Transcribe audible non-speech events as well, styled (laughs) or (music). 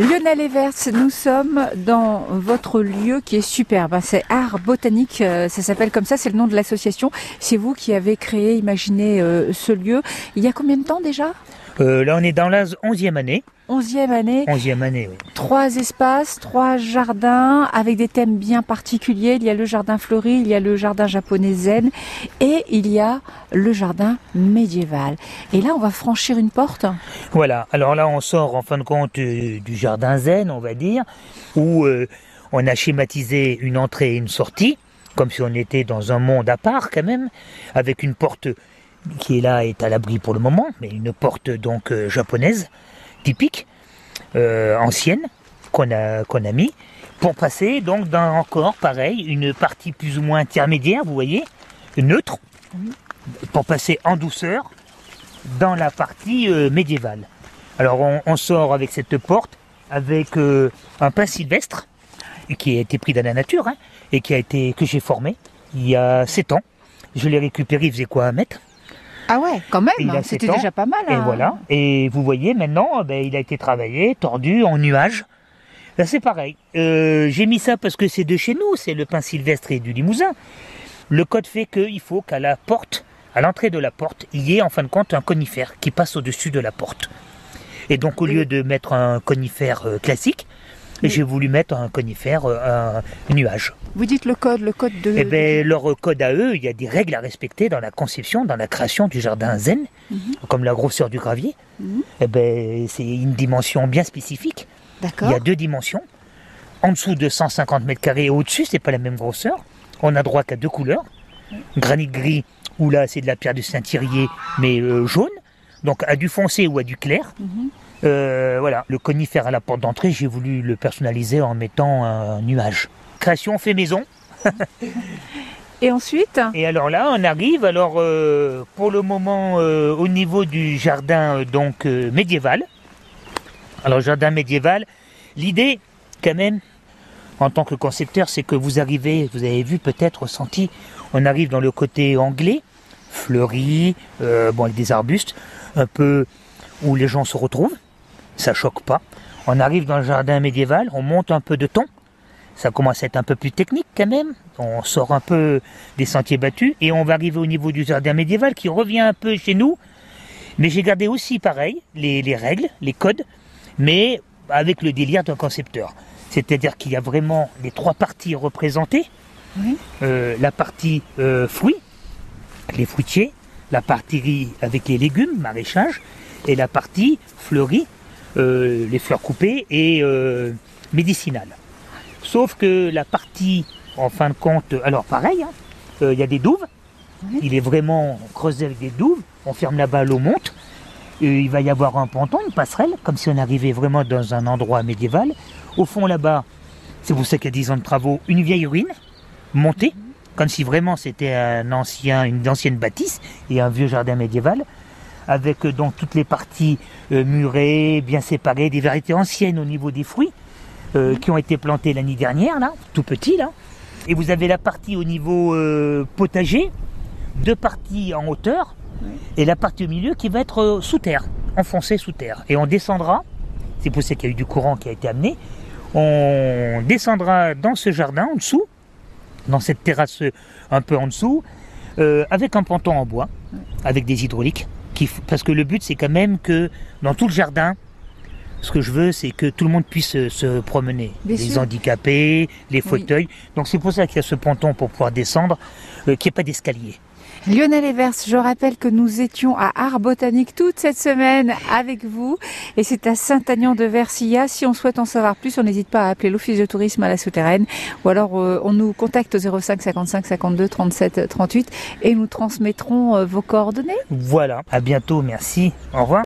Lionel Evers, nous sommes dans votre lieu qui est superbe. hein. C'est Art Botanique, euh, ça s'appelle comme ça, c'est le nom de l'association. C'est vous qui avez créé, imaginé euh, ce lieu. Il y a combien de temps déjà? Euh, là, on est dans la 11e année. Onzième année. 11e année, oui. Trois espaces, trois jardins avec des thèmes bien particuliers. Il y a le jardin fleuri, il y a le jardin japonais zen et il y a le jardin médiéval. Et là, on va franchir une porte. Voilà. Alors là, on sort en fin de compte euh, du jardin zen, on va dire, où euh, on a schématisé une entrée et une sortie, comme si on était dans un monde à part quand même, avec une porte qui est là, est à l'abri pour le moment, mais une porte donc euh, japonaise, typique, euh, ancienne, qu'on a, a mis, pour passer donc dans encore, pareil, une partie plus ou moins intermédiaire, vous voyez, neutre, pour passer en douceur dans la partie euh, médiévale. Alors on, sort avec cette porte, avec un pin sylvestre, qui a été pris dans la nature, hein, et qui a été, que j'ai formé il y a 7 ans. Je l'ai récupéré, il faisait quoi, un mètre? Ah ouais, quand même. A C'était déjà pas mal. Et hein. voilà. Et vous voyez maintenant, ben, il a été travaillé, tordu, en nuage. Là, c'est pareil. Euh, J'ai mis ça parce que c'est de chez nous, c'est le pin sylvestre et du limousin. Le code fait qu'il faut qu'à la porte, à l'entrée de la porte, il y ait en fin de compte un conifère qui passe au-dessus de la porte. Et donc, au lieu de mettre un conifère euh, j'ai voulu mettre un conifère, euh, un nuage. Vous dites le code, le code de. Eh bien, leur code à eux, il y a des règles à respecter dans la conception, dans la création du jardin zen, comme la grosseur du gravier. Mhm. Eh ben, c'est une dimension bien spécifique. Il D'accord. y a deux dimensions. En dessous de 150 mètres carrés et au-dessus, c'est pas la même grosseur. On a droit qu'à deux couleurs. Granit gris, ou là, c'est de la pierre de Saint-Thirier, mais euh, jaune. Donc, à du foncé ou à du clair. Mhm. Euh, voilà, le conifère à la porte d'entrée, j'ai voulu le personnaliser en mettant un nuage. Création fait maison. (laughs) Et ensuite? Et alors là, on arrive, alors euh, pour le moment, euh, au niveau du jardin donc médiéval. Alors jardin médiéval, l'idée quand même, en tant que concepteur, c'est que vous arrivez, vous avez vu peut-être, ressenti, on arrive dans le côté anglais, fleuri, euh, bon avec des arbustes, un peu où les gens se retrouvent, ça choque pas. On arrive dans le jardin médiéval, on monte un peu de ton, ça commence à être un peu plus technique quand même. On sort un peu des sentiers battus et on va arriver au niveau du jardin médiéval qui revient un peu chez nous. Mais j'ai gardé aussi pareil les, les règles, les codes, mais avec le délire d'un concepteur. C'est-à-dire qu'il y a vraiment les trois parties représentées. Euh, la partie euh, fruits, les fruitiers, la partie avec les légumes, maraîchage, et la partie fleurie, euh, les fleurs coupées et euh, médicinales. Sauf que la partie, en fin de compte, alors pareil, hein, euh, il y a des douves. Il est vraiment creusé avec des douves. On ferme là-bas, l'eau monte. Et il va y avoir un ponton, une passerelle, comme si on arrivait vraiment dans un endroit médiéval. Au fond là-bas, c'est pour ça qu'il y a 10 ans de travaux, une vieille ruine montée, comme si vraiment c'était un ancien, une ancienne bâtisse et un vieux jardin médiéval, avec euh, donc toutes les parties euh, murées, bien séparées, des variétés anciennes au niveau des fruits euh, qui ont été plantés l'année dernière, là, tout petits, là. Et vous avez la partie au niveau potager, deux parties en hauteur, et la partie au milieu qui va être sous terre, enfoncée sous terre. Et on descendra, c'est pour ça qu'il y a eu du courant qui a été amené, on descendra dans ce jardin en dessous, dans cette terrasse un peu en dessous, euh, avec un ponton en bois, avec des hydrauliques. Parce que le but, c'est quand même que dans tout le jardin, ce que je veux, c'est que tout le monde puisse euh, se promener. Bien les sûr. handicapés, les fauteuils. Donc c'est pour ça qu'il y a ce ponton pour pouvoir descendre, euh, qu'il n'y ait pas d'escalier. Lionel Evers, je rappelle que nous étions à Art Botanique toute cette semaine avec vous et c'est à Saint-Agnan de Versilla. Si on souhaite en savoir plus, on n'hésite pas à appeler l'office de tourisme à la souterraine ou alors euh, on nous contacte au 05 55 52 37 38 et nous transmettrons euh, vos coordonnées. Voilà, à bientôt, merci, au revoir.